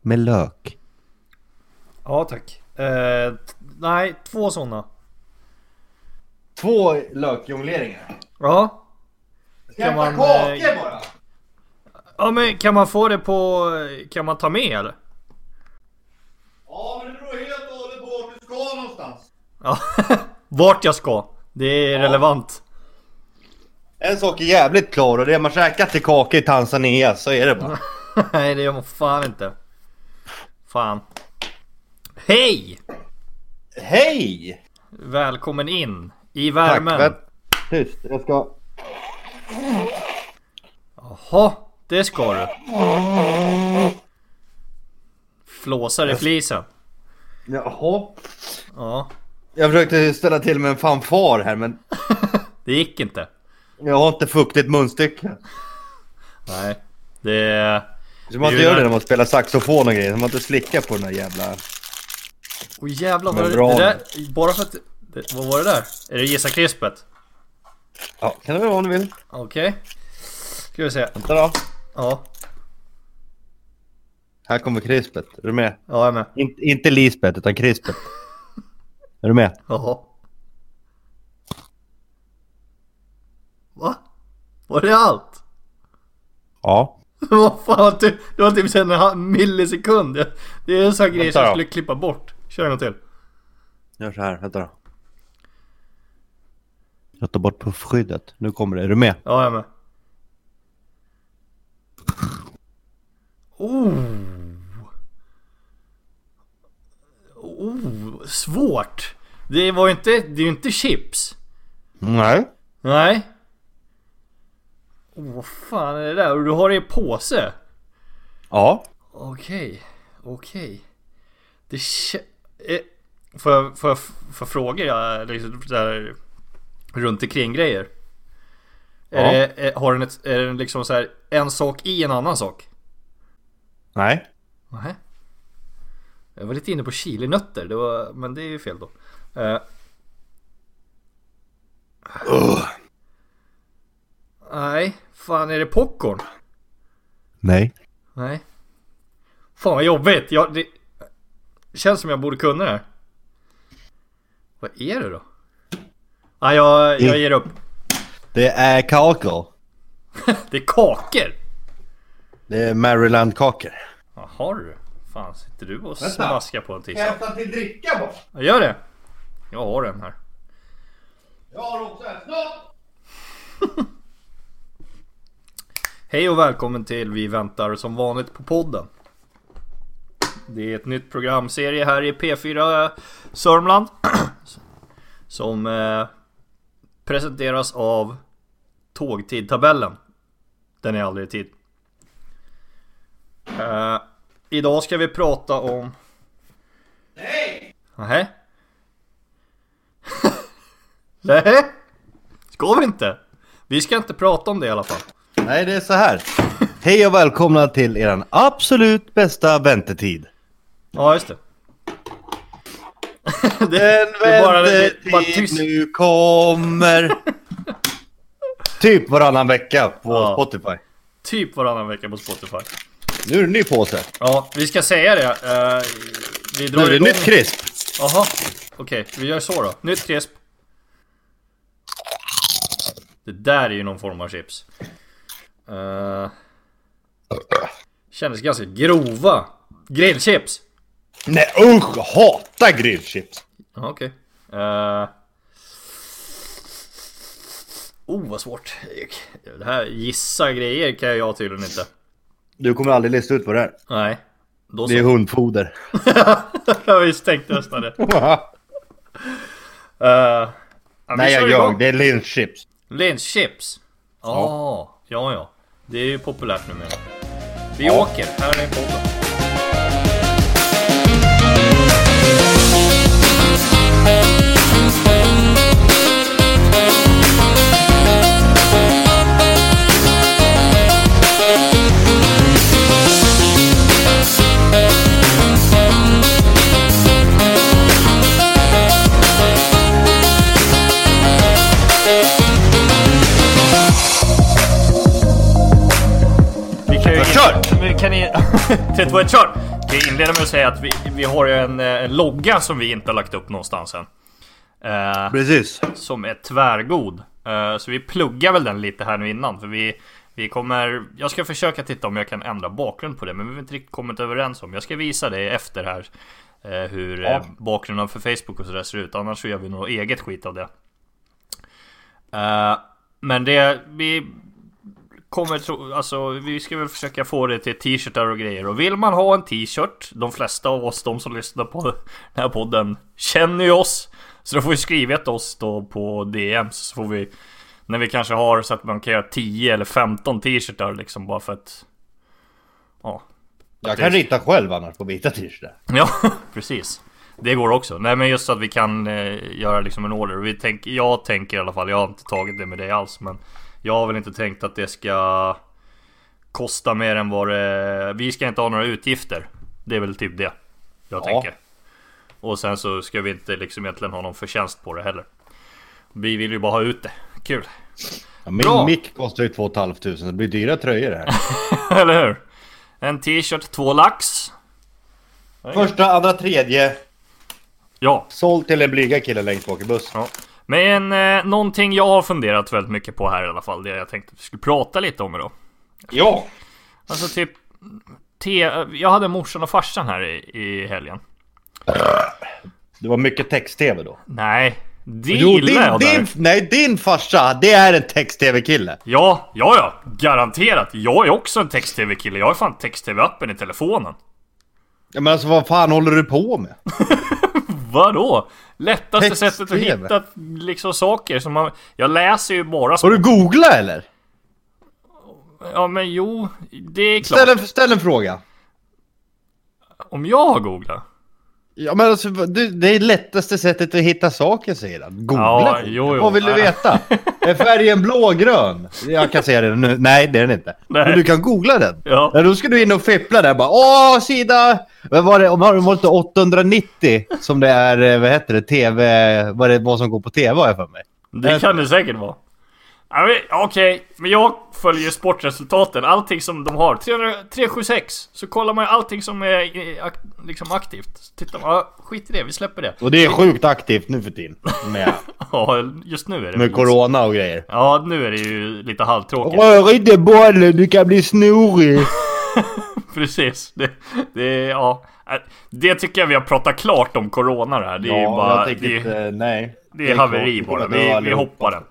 med lök. Ja tack. Eh, nej, två sådana. Två lökjongleringar. Ja. Kan man, eh, bara? Ja men kan man få det på... Kan man ta med eller? Ja, men det beror helt och hållet på vart du ska någonstans. Ja. Vart jag ska. Det är relevant. En sak är jävligt klar och det är man käkar till kakor i Tanzania så är det bara. Nej det gör man fan inte. Fan. Hej! Hej! Välkommen in i Tack, värmen. vänt. Tyst, jag ska... Jaha, det ska du. Flåsar i flisen. Jaha. Ja, Jag försökte ställa till med en fanfar här men det gick inte. jag har inte fuktigt munstycke. Nej, det... Så man inte gör det när man spelar saxofon och grejer, så man inte slickar på den där jävla... Oj jävlar, vad det, det där... Bara för att... Det, vad var det där? Är det Gissa Krispet? Ja, kan det vara om du vill. Okej. Ska vi se. Vänta då. Ja, Här kommer krispet. Är du med? ja jag är med. In, inte Lisbeth, utan krispet. Är du med? Jaha. Va? Var det allt? Ja. Vad fan, det, var typ en millisekund. Det- är en sån grej som jag skulle klippa bort. Kör en gång till. Gör så här, vänta då. Jag tar bort puffskyddet. Nu kommer det. Är du med? Ja, jag är med. Oh. Oh, svårt. Det var ju inte, det är ju inte chips. Nej. Nej. Oh, vad fan är det där? Och du har det i påse? Ja. Okej, okej. Det kä- eh, Får jag, får jag, får jag fråga liksom, där, runt omkring grejer? Är, Ja. det, är, har den ett, är den liksom så här en sak i en annan sak? Nej. Nej. Jag var lite inne på chilinötter, det var, men det är ju fel då. Eh, nej, fan är det popcorn? Nej. Nej. Fan vad jobbigt. Jag, det känns som jag borde kunna det här. Vad är det då? Nej, jag, jag ger upp. Det är kakor. Det är kakor. Det är Maryland-kakor. Jaha du. Fan, sitter du och Vänta. smaskar på en tisdag? Hämta till dricka bara. Jag gör det. Jag har den här. Jag har också en snart. Hej och välkommen till Vi väntar som vanligt på podden. Det är ett nytt programserie här i P4 Sörmland. Som eh, presenteras av Tågtidtabellen. Den är aldrig i tid. Eh, idag ska vi prata om... Nej! Nähä? Nej? Ska vi inte? Vi ska inte prata om det i alla fall. Nej, det är så här. Hej och välkomna till eran absolut bästa väntetid. Ja, just det. Den bara- väntetid tyst. nu kommer. typ varannan vecka på Ja. Spotify. Typ varannan vecka på Spotify. Nu är det en ny påse. Ja, vi ska säga det. eh, vi Nu drar är det igång. nytt krisp. Jaha, okej. vi gör så då. Nytt krisp. Det där är ju någon form av chips. Uh, kändes ganska grova. Grillchips. Nej usch, jag hatar grillchips. Okej. Eh, oh, vad svårt. Det här gissa grejer kan jag tydligen inte. Du kommer aldrig lista ut vad det är. Nej. Då Det är så. hundfoder. jag visst tänkte nästan det. Uh, Nej jag ljög, det är linschips. Linschips. Ja. ja, ja. Det är ju populärt numera. Vi Ja. åker. Här är podden. Kan. Kör! Kan ni... 3, 2, 1, kör! ska inleda med att säga att vi, vi har ju en, eh, en logga som vi inte har lagt upp någonstans än. Eh, Precis. som är tvärgod. Eh, så vi pluggar väl den lite här nu innan. För vi, vi kommer... Jag ska försöka titta om jag kan ändra bakgrund på det. Men vi har inte riktigt kommit överens om. Jag ska visa det efter här. eh, hur Ja. eh, bakgrunden för Facebook och sådär ser ut. Annars så gör vi något eget skit av det. Eh, men det... Vi kommer tro... Alltså vi ska väl försöka få det till t-shirtar och grejer. Och vill man ha en t-shirt. De flesta av oss, de som lyssnar på den här podden, känner ju oss. Så då får vi skriva till oss då på DMs så får vi När vi kanske har så att man kan göra 10 eller 15 t-shirtar liksom bara för att Ja Jag kan rita själv annars på vita t-shirtar. Ja precis Det går också Nej men just så att vi kan eh, göra liksom en order vi tänk, Jag tänker i alla fall Jag har inte tagit det med dig alls men Jag har väl inte tänkt att det ska Kosta mer än vad det Vi ska inte ha några utgifter Det är väl typ det Jag Ja. tänker Och sen så ska vi inte liksom egentligen ha någon förtjänst på det heller Vi vill ju bara ha ut det Kul Ja, Bra. min mick kostar ju 2 500 det blir dyra tröjor det här. Eller hur? En t-shirt, två lax Första, andra, tredje. Ja Såld till en blyga kille längst bak i bussen. Ja. Men eh, någonting jag har funderat väldigt mycket på här i alla fall, det jag tänkte att vi skulle prata lite om idag. Ja! Alltså typ... Te, jag hade morsan och farsan här i, i helgen. Det var mycket text-tv då. Nej, det Jo, gillar din, jag din, nej, din farsa, det är en text-tv-kille. Ja, ja, ja. Garanterat. Jag är också en text-tv-kille. Jag har fan text-tv-appen i telefonen. Ja, men alltså vad fan håller du på med? Vadå? Lättaste Text-TV. sättet att hitta liksom saker som man... Jag läser ju bara... Har du googlat eller? Ja men jo, det är klart. Ställ en, ställ en fråga. Om jag har googlat? Ja men alltså, det, det är lättaste sättet att hitta saker säger han. Googla. Ja, jo, jo. Vad vill du veta? Är färgen blågrön? Jag kan säga det nu. Nej, det är den inte. Nej. Men du kan googla den. Ja. då ska du in och fippla där bara. Åh, sida... Vad var det? Om det var inte 890 som det är, eh, vad heter det, TV... Vad det vad som går på TV har jag för mig. Det kan det säkert vara. Ja, Okej, men jag följer sportresultaten. Allting som de har. 300 376. Så kollar man ju allting som är liksom aktivt. Så tittar man, ja, skit i det, vi släpper det. Och det är sjukt aktivt nu för tiden. Med, Ja, just nu är det med corona och grejer. Ja, nu är det ju lite halvtråkigt. Rör inte bollen, du kan bli snorig. Precis. Det, det, ja. Äh, det tycker jag vi har pratat klart om Corona det här. Det är ju bara... Det, nej. det är haveri bara. Vi, vi hoppar den.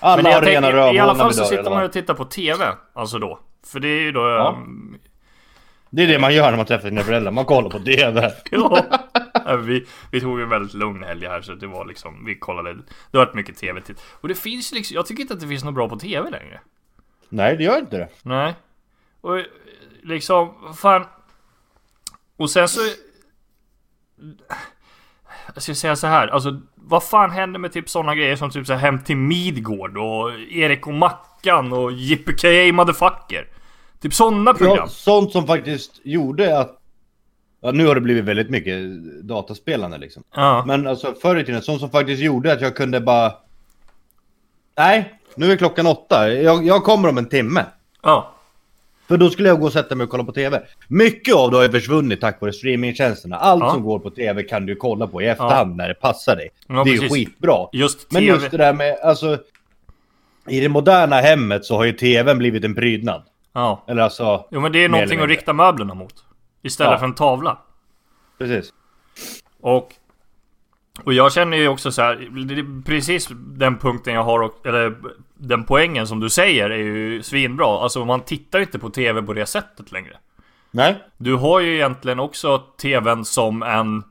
Alla Men har rena tänker, i alla rövhål fall så dör sitter man och tittar på TV. Alltså då. För det är ju då... Ja. ehm, Det är det man gör när man träffar sina föräldrar, man kollar på TV. Ja, vi, vi tog en väldigt lugn helg här så det var liksom, vi kollade, det varit mycket tv till. Och det finns liksom, jag tycker inte att det finns något bra på tv längre. Nej, det gör inte det. Nej. Och liksom, fan. Och sen så... Jag ska säga så här, alltså vad fan händer med typ sådana grejer som typ så här Hem till Midgård och Erik och Mackan och Yippee motherfucker? Typ sådana program. Ja, sånt som faktiskt gjorde att... Ja, nu har det blivit väldigt mycket dataspelande liksom. Ja. Men alltså förr i tiden, sånt som faktiskt gjorde att jag kunde bara... Nej, nu är klockan åtta. Jag, jag kommer om en timme. Ja. För då skulle jag gå och sätta mig och kolla på TV. Mycket av det har ju försvunnit tack vare streamingtjänsterna. Allt Ja. som går på TV kan du kolla på i efterhand när det passar dig. Ja, det är ju skitbra. Just Men just det där med, alltså... I det moderna hemmet så har ju TVn blivit en prydnad. Ja. Eller alltså... Jo men det är någonting att rikta möblerna mot. Istället Ja. för en tavla. Precis. Och Och jag känner ju också så här, det är precis den punkten jag har, och- eller den poängen som du säger är ju svinbra. Alltså man tittar ju inte på TV på det sättet längre. Nej. Du har ju egentligen också TVn som en,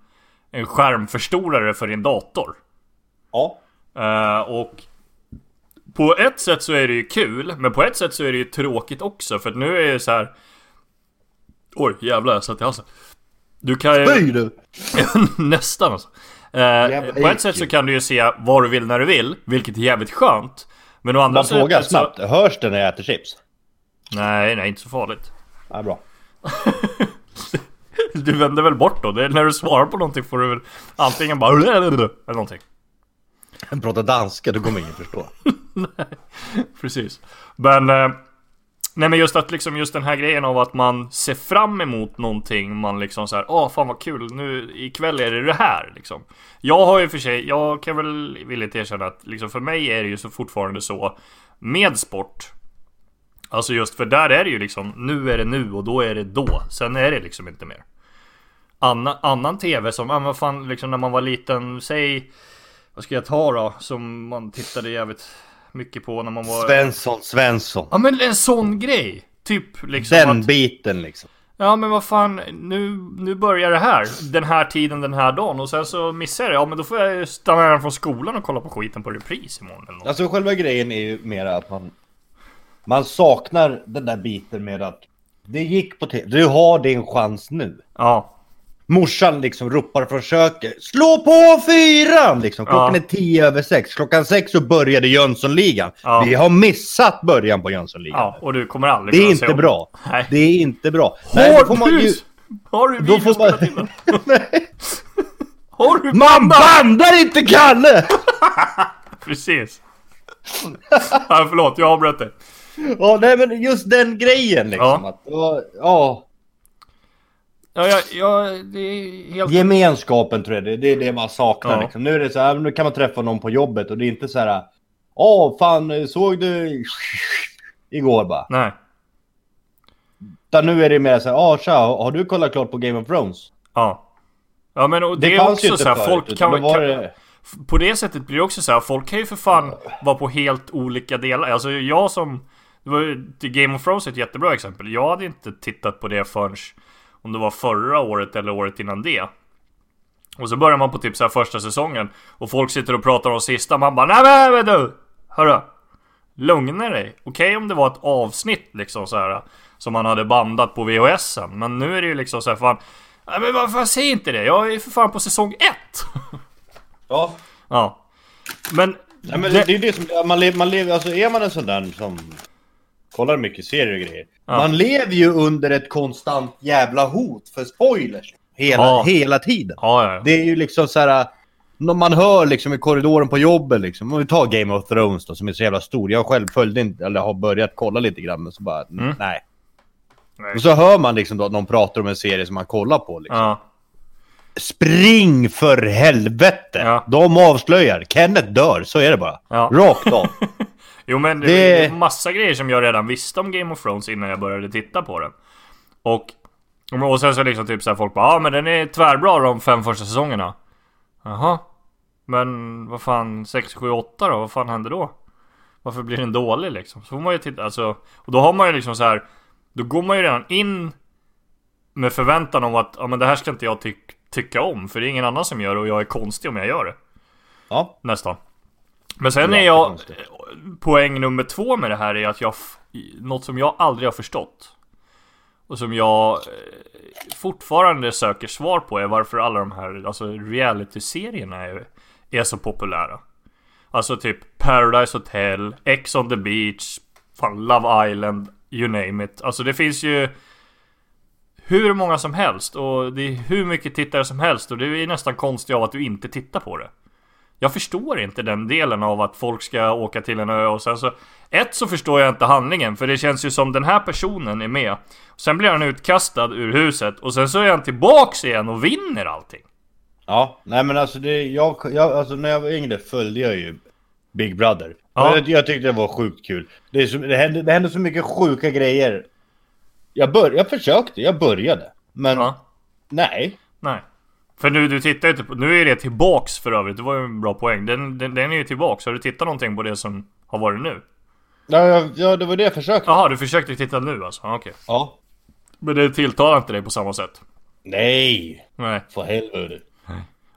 en skärmförstorare för din dator. Ja. Eh, och på ett sätt så är det ju kul, men på ett sätt så är det ju tråkigt också. För att nu är det så här. Oj jävlar jag satt i halsen. Du kan ju... Spy du! Nästan alltså. Jävla på ett sätt så kan du ju se vad du vill när du vill, vilket är jävligt skönt. Men å andra Man frågar sättet snabbt, hörs det när jag äter chips? Nej, nej inte så farligt. Ja, bra. Du vänder väl bort då? Det är när du svarar på någonting får du väl antingen bara eller någonting. Pratar danska, då kommer ingen förstå. Precis. Men... Eh, Nej men just att liksom just den här grejen av att man ser fram emot någonting Man liksom såhär, åh fan vad kul, nu ikväll är det det här liksom. Jag har ju för sig, jag kan väl villigt erkänna att liksom för mig är det ju så fortfarande så Med sport. Alltså just för där är det ju liksom, nu är det nu och då är det då. Sen är det liksom inte mer. Anna, Annan TV som, ja men fan liksom när man var liten, säg Vad ska jag ta då? Som man tittade jävligt mycket på när man var... Svensson, Svensson. Ja men en sån grej! Typ liksom Den att, biten liksom. Ja men vad fan, nu, nu börjar det här. Den här tiden, den här dagen. Och sen så missar jag det. Ja men då får jag stanna redan från skolan och kolla på skiten på repris imorgon eller något. Alltså själva grejen är ju mer att man... Man saknar den där biten med att det gick på tv. Du har din chans nu. Ja. Morsan liksom ropar från köket. Slå på fyran! Liksom. Klockan Ja. är tio över sex. Klockan sex så började Jönssonligan. Ja. Vi har missat början på Jönssonligan. Ja, och du kommer aldrig Det är inte bra. Nej. Det är inte bra. Hårdhus! Har du videospelat man... in den? Nej. Har du Man bandar inte Kalle! Precis. ja, förlåt, jag avbröt dig. Ja, nej men just den grejen liksom. Ja. Att, ja, ja, Ja, ja, ja, det är helt... gemenskapen tror jag, det, det är det man saknar Ja. liksom. Nu är det så här, nu kan man träffa någon på jobbet och det är inte så här. Åh, fan, såg du igår bara? Nej. Utan nu är det mer så här, åh tja, har du kollat klart på Game of Thrones? Ja. Ja men och det, Det, är också så här, förut, folk kan, kan det... På det sättet blir det också så här, folk kan ju för fan vara på helt olika delar. Alltså jag som... Det var Game of Thrones är ett jättebra exempel. Jag hade inte tittat på det förrän om det var förra året eller året innan det. Och så börjar man på typ så här första säsongen och folk sitter och pratar om sista. Man bara nej men du! Hörru! Lugna dig. Okej om det var ett avsnitt liksom så här som man hade bandat på VHSen. Men nu är det ju liksom så här fan. Nej men varför säg inte det? Jag är för fan på säsong ett! Ja. Ja. Men... Nej, men det- det, är det som, man lever, man lever, alltså är man en sån där som kollar mycket serier och grejer. Ja. Man lever ju under ett konstant jävla hot för spoilers. Hela, Ja. hela tiden. Ja. Det är ju liksom så här. när Man hör liksom i korridoren på jobbet liksom. Om vi tar Game of Thrones då som är så jävla stor. Jag själv följde inte, eller har börjat kolla lite grann men så bara, Mm. nej. Nej. Och så hör man liksom då att någon pratar om en serie som man kollar på liksom. Spring för helvete! Ja. De avslöjar. Kenneth dör, så är det bara. Ja. Rakt av. Jo men det, Det- är massa grejer som jag redan visste om Game of Thrones innan jag började titta på den. Och... Och sen så liksom typ så här folk bara ja men den är tvärbra de fem första säsongerna. Jaha. Men vad fan 6, 7, 8 då? Vad fan händer då? Varför blir den dålig liksom? Så får man ju titta, alltså... Och då har man ju liksom så här. Då går man ju redan in med förväntan om att ja men det här ska inte jag ty- tycka om. För det är ingen annan som gör det och jag är konstig om jag gör det. Ja. Nästan. Men sen är jag... konstigt. Poäng nummer två med det här är att jag... Något som jag aldrig har förstått. Och som jag eh, fortfarande söker svar på är varför alla de här alltså reality-serierna är, är så populära. Alltså typ Paradise Hotel, Ex on the Beach, fan Love Island, you name it. Alltså det finns ju hur många som helst och det är hur mycket tittare som helst och det är nästan konstigt av att du inte tittar på det. Jag förstår inte den delen av att folk ska åka till en ö och sen så... Ett så förstår jag inte handlingen för det känns ju som den här personen är med. Sen blir han utkastad ur huset och sen så är han tillbaks igen och vinner allting. Ja, nej men alltså det, jag, jag, alltså när jag var yngre följde jag ju Big Brother. Ja. Jag, jag tyckte det var sjukt kul. Det, är så, det, hände, det hände så mycket sjuka grejer. Jag, bör, jag försökte, jag började. Men Ja. nej. Nej. För nu, du tittar inte på... Nu är det tillbaks för övrigt. Det var ju en bra poäng. Den, den, den är ju tillbaks. Har du tittat någonting på det som har varit nu? Ja, ja, det var det jag försökte. Jaha, du försökte titta nu alltså? Okej. Ja. Men det tilltalar inte dig på samma sätt? Nej, Nej. för helvete.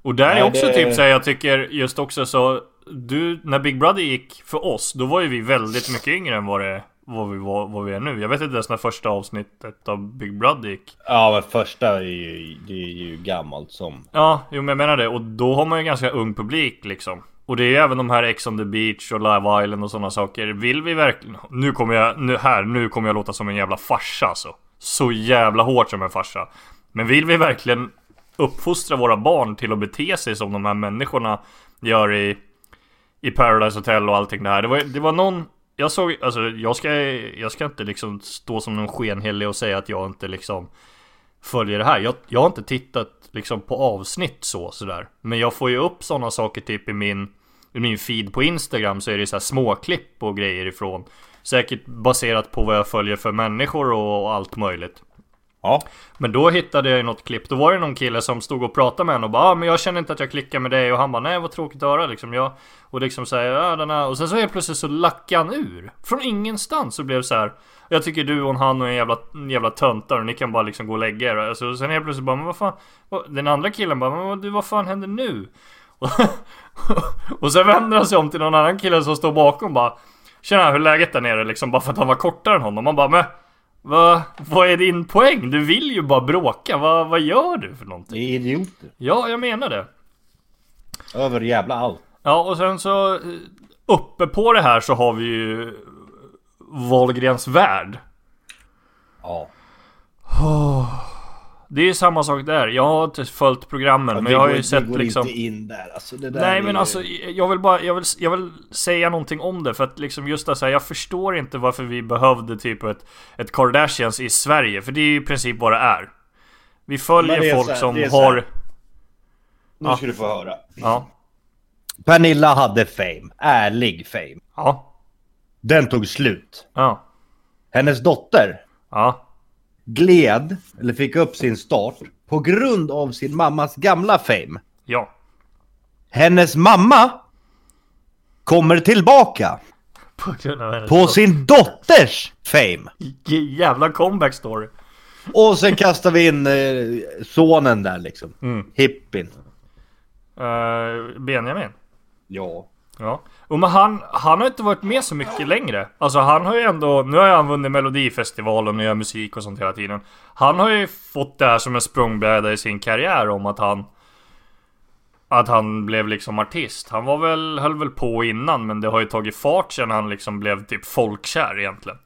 Och där är Nej, också det- typ så här, jag tycker just också så Du, när Big Brother gick för oss, då var ju vi väldigt mycket yngre än vad, det, vad, vi, var, vad vi är nu. Jag vet inte ens när första avsnittet av Big Brother gick. Ja, men första är ju, det är ju gammalt som. Ja, jo men jag menar det, och då har man ju ganska ung publik liksom. Och det är ju även de här Ex on the Beach och Live Island och sådana saker. Vill vi verkligen... Nu kommer jag, nu här, nu kommer jag låta som en jävla farsa alltså. Så jävla hårt som en farsa. Men vill vi verkligen uppfostra våra barn till att bete sig som de här människorna gör i, i Paradise Hotel och allting det här. Det var, det var någon jag såg, alltså jag ska, jag ska inte liksom stå som någon skenhelig och säga att jag inte liksom följer det här. Jag, jag har inte tittat liksom på avsnitt så sådär. Men jag får ju upp sådana saker typ i min, i min feed på Instagram så är det så här småklipp och grejer ifrån. Säkert baserat på vad jag följer för människor och, och allt möjligt. Ja. Men då hittade jag ju något klipp, då var det någon kille som stod och pratade med henne och bara ah, men jag känner inte att jag klickar med dig. Och han bara nej vad tråkigt att höra liksom. Jag Och liksom säger ja den här. Och sen så helt plötsligt så lackade han ur. Från ingenstans så blev det så här. Jag tycker du och han och en jävla, en jävla töntar och ni kan bara liksom gå och lägga er. Alltså, Sen helt plötsligt bara men vad fan? Den andra killen bara men vad, du, vad fan händer nu? och sen vänder han sig om till någon annan kille som står bakom bara Tjena hur är läget där nere? Liksom bara för att han var kortare än honom. Man bara men Va, vad är din poäng? Du vill ju bara bråka. Va, vad gör du för någonting? Det är idioter. Ja, jag menar det. Över jävla allt. Ja, och sen så eh, uppe på det här så har vi ju Wahlgrens värld. Ja. Det är ju samma sak där. Jag har inte följt programmen, Ja, men jag har går- ju vi sett går liksom... inte in där. Alltså, det där Nej är men alltså jag vill bara, jag vill, jag vill säga någonting om det för att liksom just det här, jag förstår inte varför vi behövde typ ett, ett Kardashians i Sverige för det är ju i princip vad det är. Vi följer det folk här- som det har... Nu Ja. ska du få höra. Ja, Pernilla hade fame. Ärlig fame. ja, Den tog slut. ja, Hennes dotter ja, gled, eller fick upp sin start, på grund av sin mammas gamla fame. ja. Hennes mamma kommer tillbaka På grund av hennes på sin dotters fame. J- Jävla comeback story. Och sen kastar vi in eh, sonen där liksom. Mm. Hippin. Uh, Benjamin. Ja. Ja. Och men han, han har inte varit med så mycket längre. Alltså han har ju ändå, nu har han vunnit melodifestivalen och gör musik och sånt hela tiden. Han har ju fått det här som en språngbräda i sin karriär om att han att han blev liksom artist. Han var väl, höll väl på innan men det har ju tagit fart sen han liksom blev typ folkkär egentligen.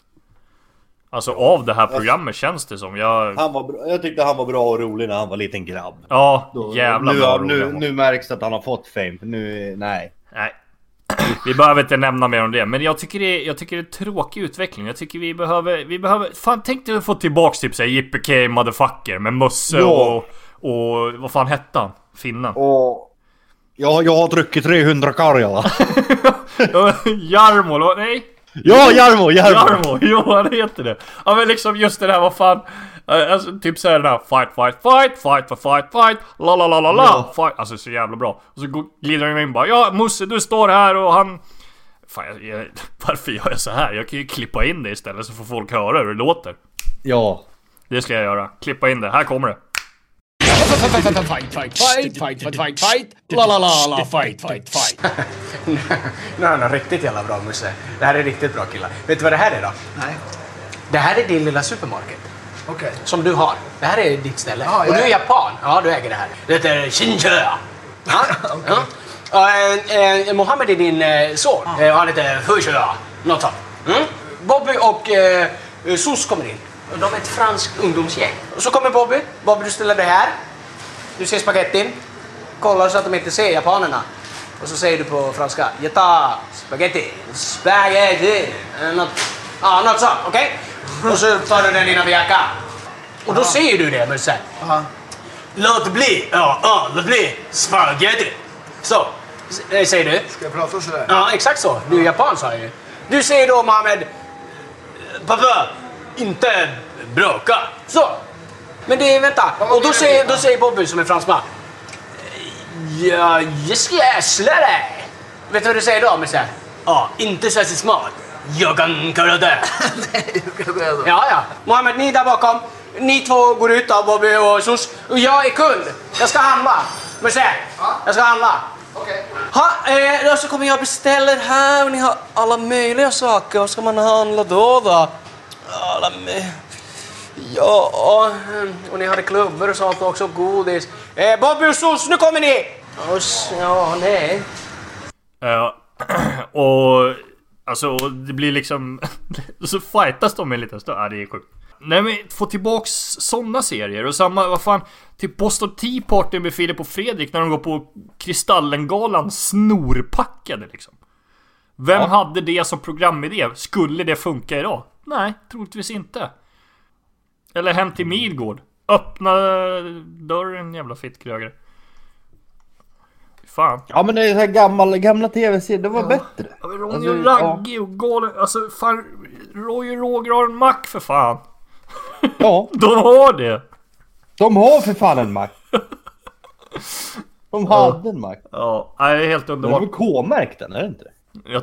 Alltså av det här programmet känns det som. Jag... Han var bra. Jag tyckte han var bra och rolig när han var liten grabb. Ja, Då- jävla nu, bra nu, nu märks det att han har fått fame. Nu, nej. Nej. Vi behöver inte nämna mer om det, men jag tycker det är, jag tycker det är tråkig utveckling. Jag tycker vi behöver, vi behöver... Fan tänk dig att få tillbaks typ såhär Yippee motherfucker med Musse och... Och vad fan hette han? Finnen? Och... Ja, jag har druckit 300 Karjala. Jarmo, nej? ja, Jarmo! Jarmo! Jarmo, jo han heter det. Ja men liksom just det där, vad fan. Eh, Alltså typ såhär den där fight, fight, fight, fight, fight, fight, fight, la la la la la, fight. Alltså så jävla bra. Och så glider han in bara ja Musse du står här och han... Fan jag, jag, varför gör jag så här? Jag kan ju klippa in det istället så får folk höra hur det låter. Ja. Det ska jag göra. Klippa in det. Här kommer det. Fight, fight, fight, fight, fight, fight, fight. La, la, la, la, fight, fight, fight. Nu är han riktigt jävla bra Musse. Det här är riktigt bra killar. Vet du vad det här är då? Nej. Det här är din lilla supermarket. Okej. Som du har. Det här är ditt ställe. Ja, och ja. du är japan. Ja, du äger det här. Det heter Shinchöa. Ja. ja. Och, eh, eh, Mohammed är din eh, son. Och han heter Fushöa. Något sånt. Mm? Bobby och eh, Sus kommer in. De är ett franskt ungdomsgäng. Och så kommer Bobby. Bobby, du ställer dig här. Du ser spagettin. Kollar så att de inte ser japanerna. Och så säger du på franska. Jata, spaghetti, spaghetti. Eh, Något, ja, något sånt, okej? Och så tar du den innanför jackan. Och då säger du det, Musse. Aha. Låt bli, ja, ja, låt bli spaghetti. Så, eh, säger du. Ska jag prata sådär? Ja, exakt så. Du är japan, sa jag ju. Du säger då, Mohammed. Pappa, inte bråka. Så. Men det, vänta. Vad Och då säger, då säger Bobby som är fransman. Ja, jag ska slå dig. Vet du vad du säger då, Musse? Ja, inte särskilt smart. Jag kan klara det. Nej, ska jag gå då? Ja, ja. Mohammed, ni där bakom. Ni två går ut då, Bobby och Sus. Och jag är kund. Jag ska handla. Musse, Ja. jag ska handla. Okej. Ha, eh, då så kommer jag beställer här och ni har alla möjliga saker. Vad ska man handla då då? Alla. Ja, mm, och ni hade klubbor och sånt också, godis. Eh, Bobby och Sus, nu kommer ni! Ja, nej. Ja, och alltså det blir liksom... så fightas de en liten stund. Ja, det är sjukt. Nej men få tillbaks sådana serier och samma, vad fan, typ Boston Tea Party med Filip och Fredrik när de går på Kristallengalan snorpackade liksom. Vem Ja. hade det som programidé? Skulle det funka idag? Nej, troligtvis inte. Eller Hem till Midgård. Öppna dörren jävla fittkrögare. Fan. Ja men det är så här gamla, gamla tv-serier, det var bättre. Ja, men Ronny Alltså, och Ragge och Galen... Alltså fan... Roy och Roger har en mack för fan. Ja, De har det. de har för fan en mack. De hade en mack. Ja, nej, det är helt Den är underbart. väl K-märkt den, är det inte? Jag,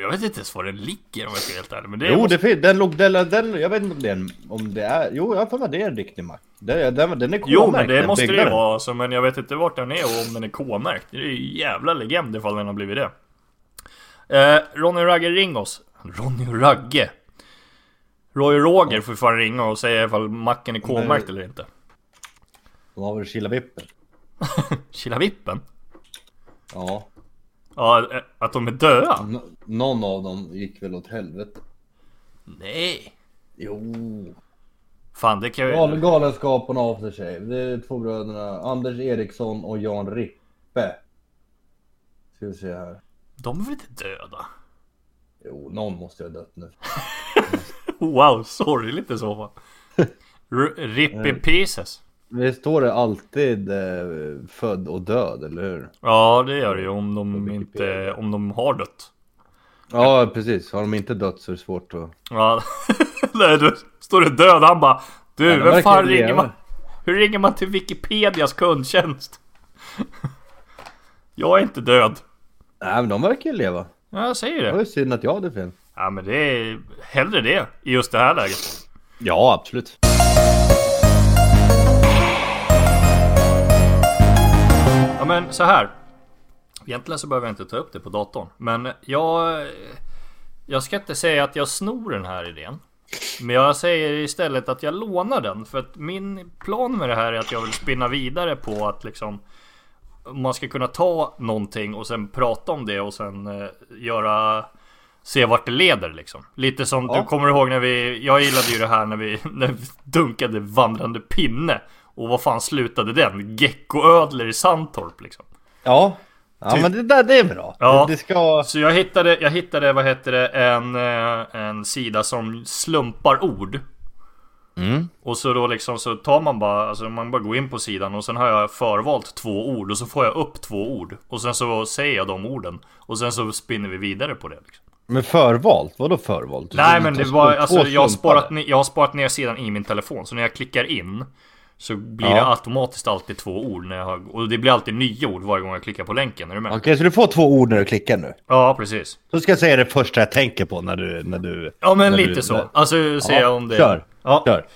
jag vet inte ens var den ligger om jag ska vara helt ärlig. Men det Jo, måste- det finns, den låg, den, den, jag vet inte om det är en, om det är, jo jag för mig det är en riktig mack. Den, den, den är K-märkt. Jo men det måste det ju vara alltså, men jag vet inte vart den är och om den är K-märkt. Det är ju jävla legend ifall den har blivit det. Eh, Ronny och Ragge ring oss. Ronny och Ragge. Roy och Roger får fan ringa och säga ifall macken är K-märkt eller inte. De har väl Kilavippen? Kilavippen? Ja. Ja, eh, att de är döda? N- någon av dem gick väl åt helvete. Nej. Jo. Fan det kan Gal, ju... galenskapen After Shave. Det är två bröderna Anders Eriksson och Jan Rippe. Ska vi se här. De är väl inte döda? Jo, någon måste ju ha dött nu. Wow, sorgligt i så fall. R- Rip in pieces. Visst står det alltid eh, född och död, eller hur? Ja det gör det ju om de inte... Om de har dött. Ja, precis. Har de inte dött så är det svårt att... Ja, Nej, då står det död. Han bara Du, Ja, vem fan ringer man? Hur ringer man till Wikipedias kundtjänst? Jag är inte död. Nej, men de verkar ju leva. Ja, jag säger Det var det. ju synd att jag hade fel. Ja, men det är hellre det i just det här läget. Ja, absolut. Ja, men så här. Egentligen så behöver jag inte ta upp det på datorn. Men jag... Jag ska inte säga att jag snor den här idén. Men jag säger istället att jag lånar den. För att min plan med det här är att jag vill spinna vidare på att liksom... Man ska kunna ta någonting och sen prata om det och sen eh, göra... Se vart det leder liksom. Lite som Ja. du kommer ihåg när vi... Jag gillade ju det här när vi, när vi dunkade vandrande pinne. Och vad fan slutade den? Geckoödlor i Sandtorp liksom. Ja. Ja, Typ- men det där det är bra. Ja. Det, det ska... Så jag hittade, jag hittade, vad heter det, en, eh, en sida som slumpar ord. Mm. Och så då liksom så tar man bara, alltså man bara går in på sidan och sen har jag förvalt två ord och så får jag upp två ord. Och sen så säger jag de orden. Och sen så spinner vi vidare på det liksom. Men förvalt? Vadå förvalt? Nej men det var, alltså jag har, sparat jag har sparat ner sidan i min telefon. Så när jag klickar in så blir Ja. det automatiskt alltid två ord när jag har, Och det blir alltid nya ord varje gång jag klickar på länken, är du med? Okej, så du får två ord när du klickar nu. Ja, precis. Så ska jag säga det första jag tänker på när du... När du Ja men när lite du, så. Alltså se Ja, om det... Kör. Ja. Kör.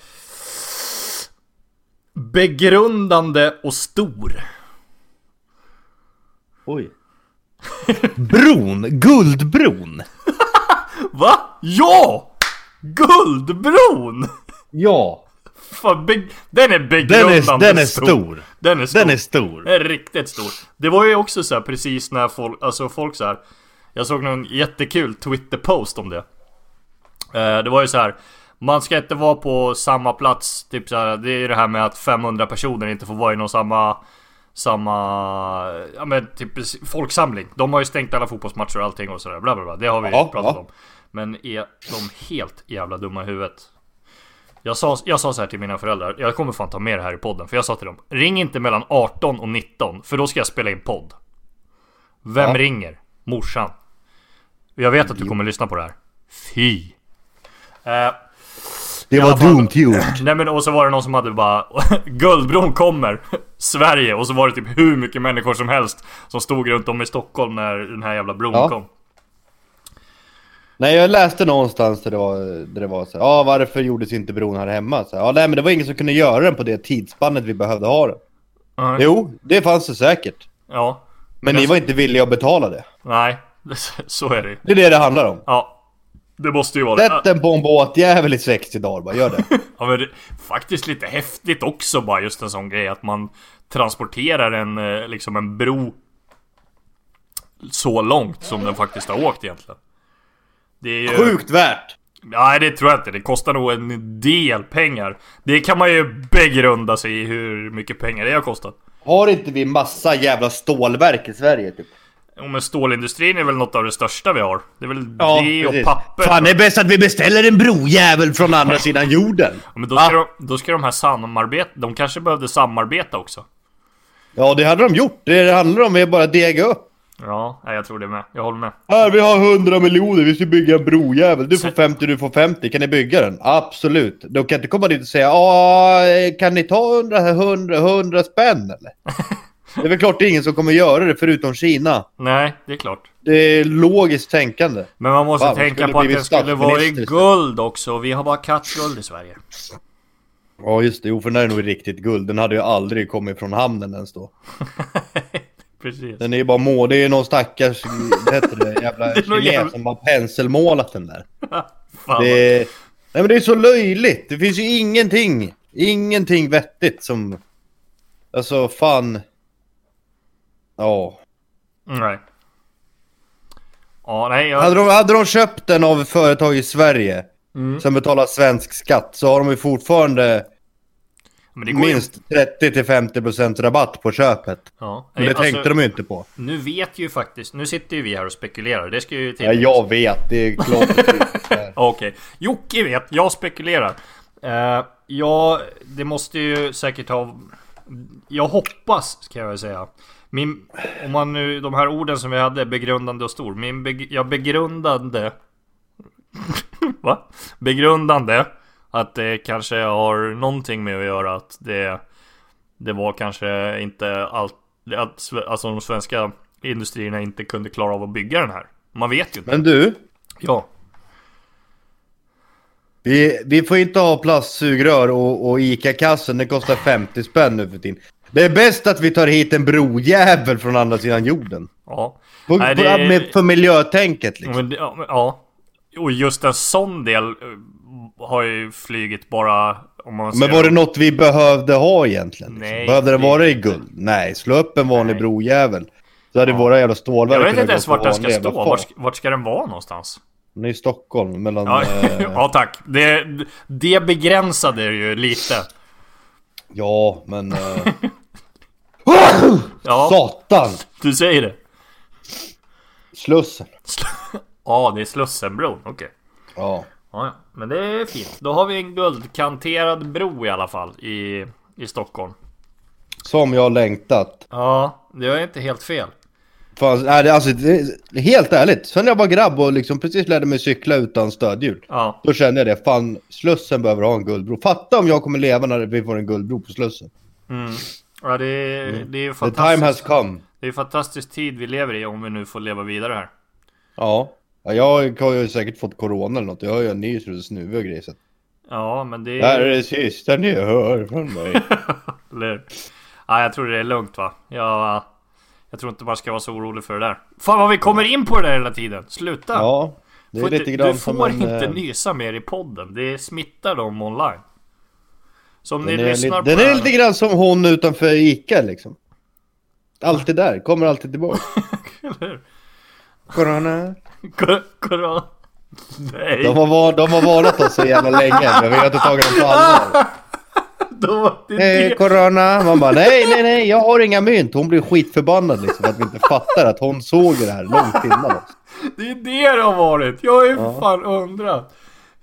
Begrundande och stor. Oj. Bron! Guldbron! Va? Ja! Guldbron! Ja, Fan, be- den är den begrundande är, den är stor. Den är stor. Den är stor. Den är riktigt stor. Det var ju också så här precis när folk, alltså folk så här. Jag såg någon jättekul Twitter-post om det. Eh, det var ju så här. Man ska inte vara på samma plats, typ så här, Det är ju det här med att 500 personer inte får vara i någon samma samma, ja men typ folksamling. De har ju stängt alla fotbollsmatcher och allting och sådär. Bla bla bla. Det har vi Ja, pratat ja. om. Men är de helt jävla dumma i huvudet? Jag sa, jag sa så här till mina föräldrar, jag kommer fan ta med det här i podden. För jag sa till dem, ring inte mellan 18 och 19, för då ska jag spela in podd. Vem Ja. ringer? Morsan. Jag vet att du kommer lyssna på det här. Fy. Eh, Det var dumt gjort. Nej men och så var det någon som hade bara Guldbron kommer! Sverige! Och så var det typ hur mycket människor som helst Som stod runt om i Stockholm när den här jävla bron Ja. kom Nej, jag läste någonstans där det var, där det var så här, ja varför gjordes inte bron här hemma? Så här, ja, nej men det var ingen som kunde göra den på det tidsspannet vi behövde ha den. Nej. Jo, det fanns det säkert. Ja Men ni var inte villiga att betala det. Nej Så är det. Det är det det handlar om. Ja Det måste ju vara det Sätt den på en båtjävel i 60 dagar bara, gör det. Ja men det, faktiskt lite häftigt också bara just en sån grej att man transporterar en eh, liksom en bro så långt som den faktiskt har åkt egentligen. Det är ju... Sjukt värt! Nej det tror jag inte, det kostar nog en del pengar. Det kan man ju begrunda sig i hur mycket pengar det har kostat. Har inte vi massa jävla stålverk i Sverige typ? Ja, men stålindustrin är väl något av det största vi har? Det är väl Ja, det och precis. papper? Fan, det är bäst att vi beställer en brojävel från andra sidan jorden. Ja, men då ska, de, då ska de här samarbeta, de kanske behövde samarbeta också. Ja, det hade de gjort. Det det handlar om är bara att dega upp. Ja, jag tror det med. Jag håller med. Här, vi har 100 miljoner, vi ska bygga en brojävel. Du får 50, du får 50. Kan ni bygga den? Absolut. De kan inte komma dit och säga kan ni ta 100, 100, 100 spänn eller? Det är väl klart det är ingen som kommer göra det förutom Kina. Nej, det är klart. Det är logiskt tänkande. Men man måste Fan, tänka på att den skulle vara i guld också. Vi har bara kattguld i Sverige. Ja just det, jo för den är nog riktigt guld. Den hade ju aldrig kommit från hamnen ens då. Precis. Den är ju bara må, det är någon stackars, vad heter det, jävla Det kines jävla- som har penselmålat den där. Det är, nej men det är så löjligt. Det finns ju ingenting, ingenting vettigt som, alltså fan. Ja. Nej. Ja, nej, jag... Hade de, hade de köpt den av företag i Sverige Mm. som betalar svensk skatt så har de ju fortfarande Ju... minst 30-50% rabatt på köpet. Ja. Men det Alltså, tänkte de ju inte på. Nu vet ju faktiskt... Nu sitter ju vi här och spekulerar. Det ska ju till. Ja, jag vet, det är klart. Okej. Jocke vet, jag spekulerar. Uh, ja, det måste ju säkert ha... Jag hoppas, ska jag väl säga. Min, om man nu, de här orden som vi hade, begrundande och stor. Min beg, jag begrundande... Va? Begrundande att det kanske har någonting med att göra att det... Det var kanske inte allt... Att, alltså de svenska industrierna inte kunde klara av att bygga den här. Man vet ju inte. Men du, Ja. vi, vi får inte ha plastsugrör och, och ICA-kassen, det kostar 50 spänn nu för tiden. Det är bäst att vi tar hit en brojävel från andra sidan jorden. Ja. På, Nej, på, det- med, för miljötänket liksom. Men, ja, ja. Och just en sån del har ju flugit bara om man Men var det något vi behövde ha egentligen? liksom? Nej, behövde det vara i guld? Nej, slå upp en vanlig Nej. brojävel. Så hade Ja. våra jävla stålverk Jag vet inte ens vart den ska stå. Vart, vart ska den vara någonstans? Den är i Stockholm, mellan... Ja, eh, ja tack. Det, det begränsade ju lite. ja, men... Eh, Ja, satan! du säger det. Slussen. Ja, det är Slussenbron. Okej. Ja. Ja, ja. Men det är fint. Då har vi en guldkanterad bro i alla fall i, i Stockholm. Som jag har längtat. Ja, det är inte helt fel. Fan, nej, det, alltså, det, helt ärligt. Sen jag var grabb och liksom precis lärde mig cykla utan stödhjul. Ja, Då kände jag det. Fan, Slussen behöver ha en guldbro. Fatta om jag kommer leva när vi får en guldbro på Slussen. mm. ja det, är, det är ju The time fantastiskt. has come. Det är en fantastisk tid vi lever i om vi nu får leva vidare här. Ja. Ja jag har ju säkert fått corona eller något. Jag har ju en ny snuve och grejer. Ja, men det Det här är det sista ni hör från mig. Eller... Ja, jag tror det är lugnt va. Jag, jag tror inte man ska vara så orolig för det där. Fan vad vi kommer in på det där hela tiden. Sluta! Ja. Det är Får lite inte, grann du får en... inte eh, nysa mer i podden. Det smittar dem online. Så om ni lyssnar lite, på den det är lite grann som hon utanför Ica liksom. Alltid där, kommer alltid tillbaka. Corona. Koran. Nej. De har, var, de har varnat oss så jävla länge, men vi har inte tagit dem på allvar. Det, corona! Man bara nej, nej, nej, jag har inga mynt. Hon blir skitförbannad liksom att vi inte fattar att hon såg det här långt innan oss. det är det det har varit. Jag har ju Ja. fan undrat.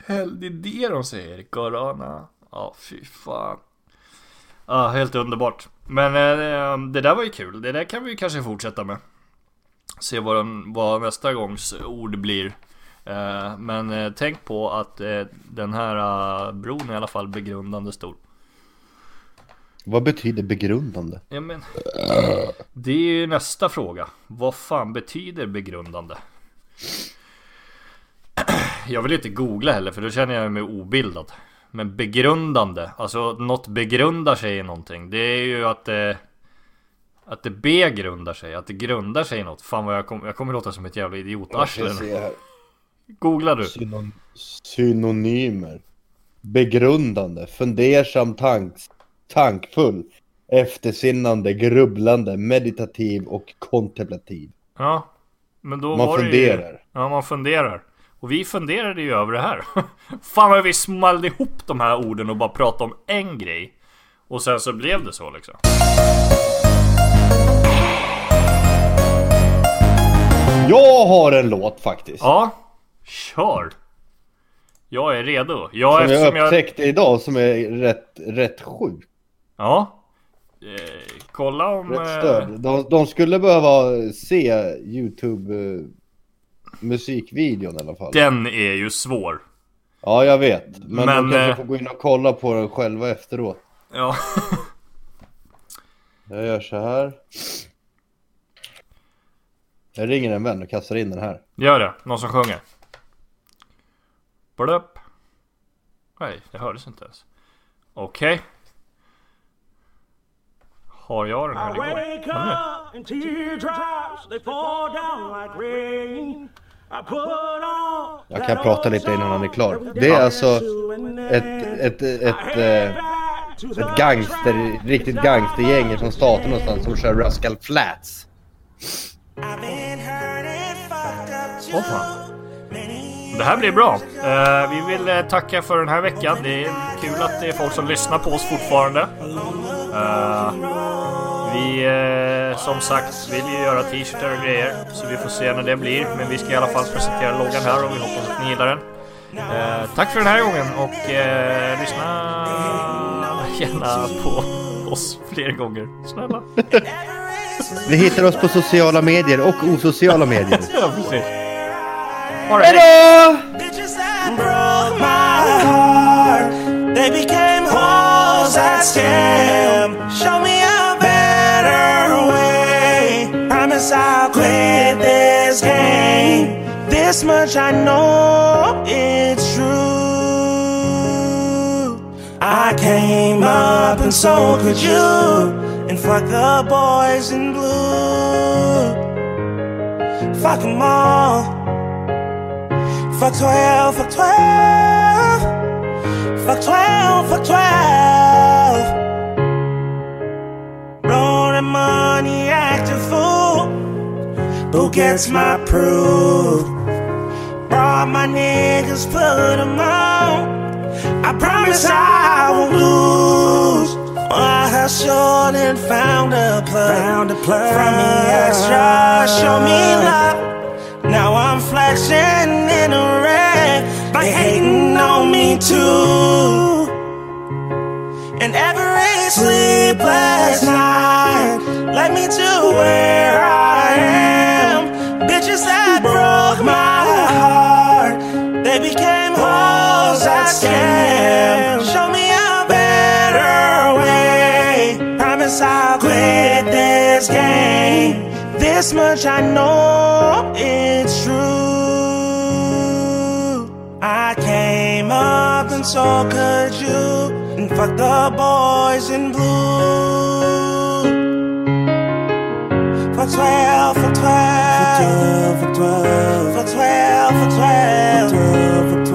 Hell, det är det de säger. Corona. Ja, fy fan. Ja, helt underbart. Men eh, det där var ju kul. Det där kan vi kanske fortsätta med. Se vad, den, vad nästa gångs ord blir. Eh, men eh, tänk på att eh, den här eh, bron är i alla fall begrundande stor. Vad betyder begrundande? Ja, men, det är ju nästa fråga. Vad fan betyder begrundande? Jag vill inte googla heller för då känner jag mig obildad. Men begrundande, alltså något begrundar sig i någonting. Det är ju att det... Att det begrundar sig, att det grundar sig i något. Fan vad jag, kom, jag kommer låta som ett jävla idiotarsle. nu. Googla du. Synon synonymer. Begrundande, fundersam, tank tankfull, eftersinnande, grubblande, meditativ och kontemplativ. Ja. Men då Man var Det funderar. ju, ja, man funderar. Och vi funderade ju över det här. Fan vad vi smallde ihop de här orden och bara pratade om en grej. Och sen så blev det så liksom. Jag har en låt faktiskt. Ja, kör. Jag är redo. Jag, som jag eftersom jag... upptäckte idag som är rätt, rätt sjuk. Ja. Eh, kolla om... Rätt eh, störd. De, de skulle behöva se YouTube eh, musikvideon i alla fall. Den är ju svår. Ja, jag vet. Men, Men, de kanske eh, får gå in och kolla på den själva efteråt. Ja. Jag gör så här. Jag ringer en vän och kastar in den här. Gör det. Någon som sjunger. Blup. Nej, det hördes inte ens. Okej. Har jag den här? Det går. Wake Ja, nu. Jag kan prata lite innan han är klar. Det är alltså ett, ett, ett, ett, eh, ett gangster, riktigt gangstergäng från staten någonstans som kör Rascal Flats. Åh fan. Det här blir bra. Eh, vi vill eh, tacka för den här veckan. Det är kul att det är folk som lyssnar på oss fortfarande. Eh, vi eh, som sagt vill ju göra t-shirtar och grejer. Så vi får se när det blir. Men vi ska i alla fall presentera loggan här och vi hoppas att ni gillar den. Eh, tack för den här gången och eh, lyssna gärna på oss fler gånger. Snälla. Ni hittar oss på sociala medier och osociala medier. Ja, precis. Ha det. Bitches that broke my heart. They became hoes that scam. Show me a better way. Promise I'll quit this game. This much I know it's true. I came up and so could you. And fuck the boys in blue. Fuck them all. Fuck 12, fuck 12. Fuck 12, fuck 12. Blow the money, act a fool. Who gets my proof? Brought my niggas, put them on. I promise I won't lose. I hustled and found a plug. Found a plug. From the extra, show me love. Now I'm flexing in a red. They hating on me too. And every sleepless night led me to where I am. Bitches that broke my heart, they became hoes that scam. Show me a better way. Promise I'll quit this game. This much I know it's true. I came up and so could you. And fuck the boys in blue. For 12, for 12. For 12, for 12. For 12, for 12. For 12, for 12.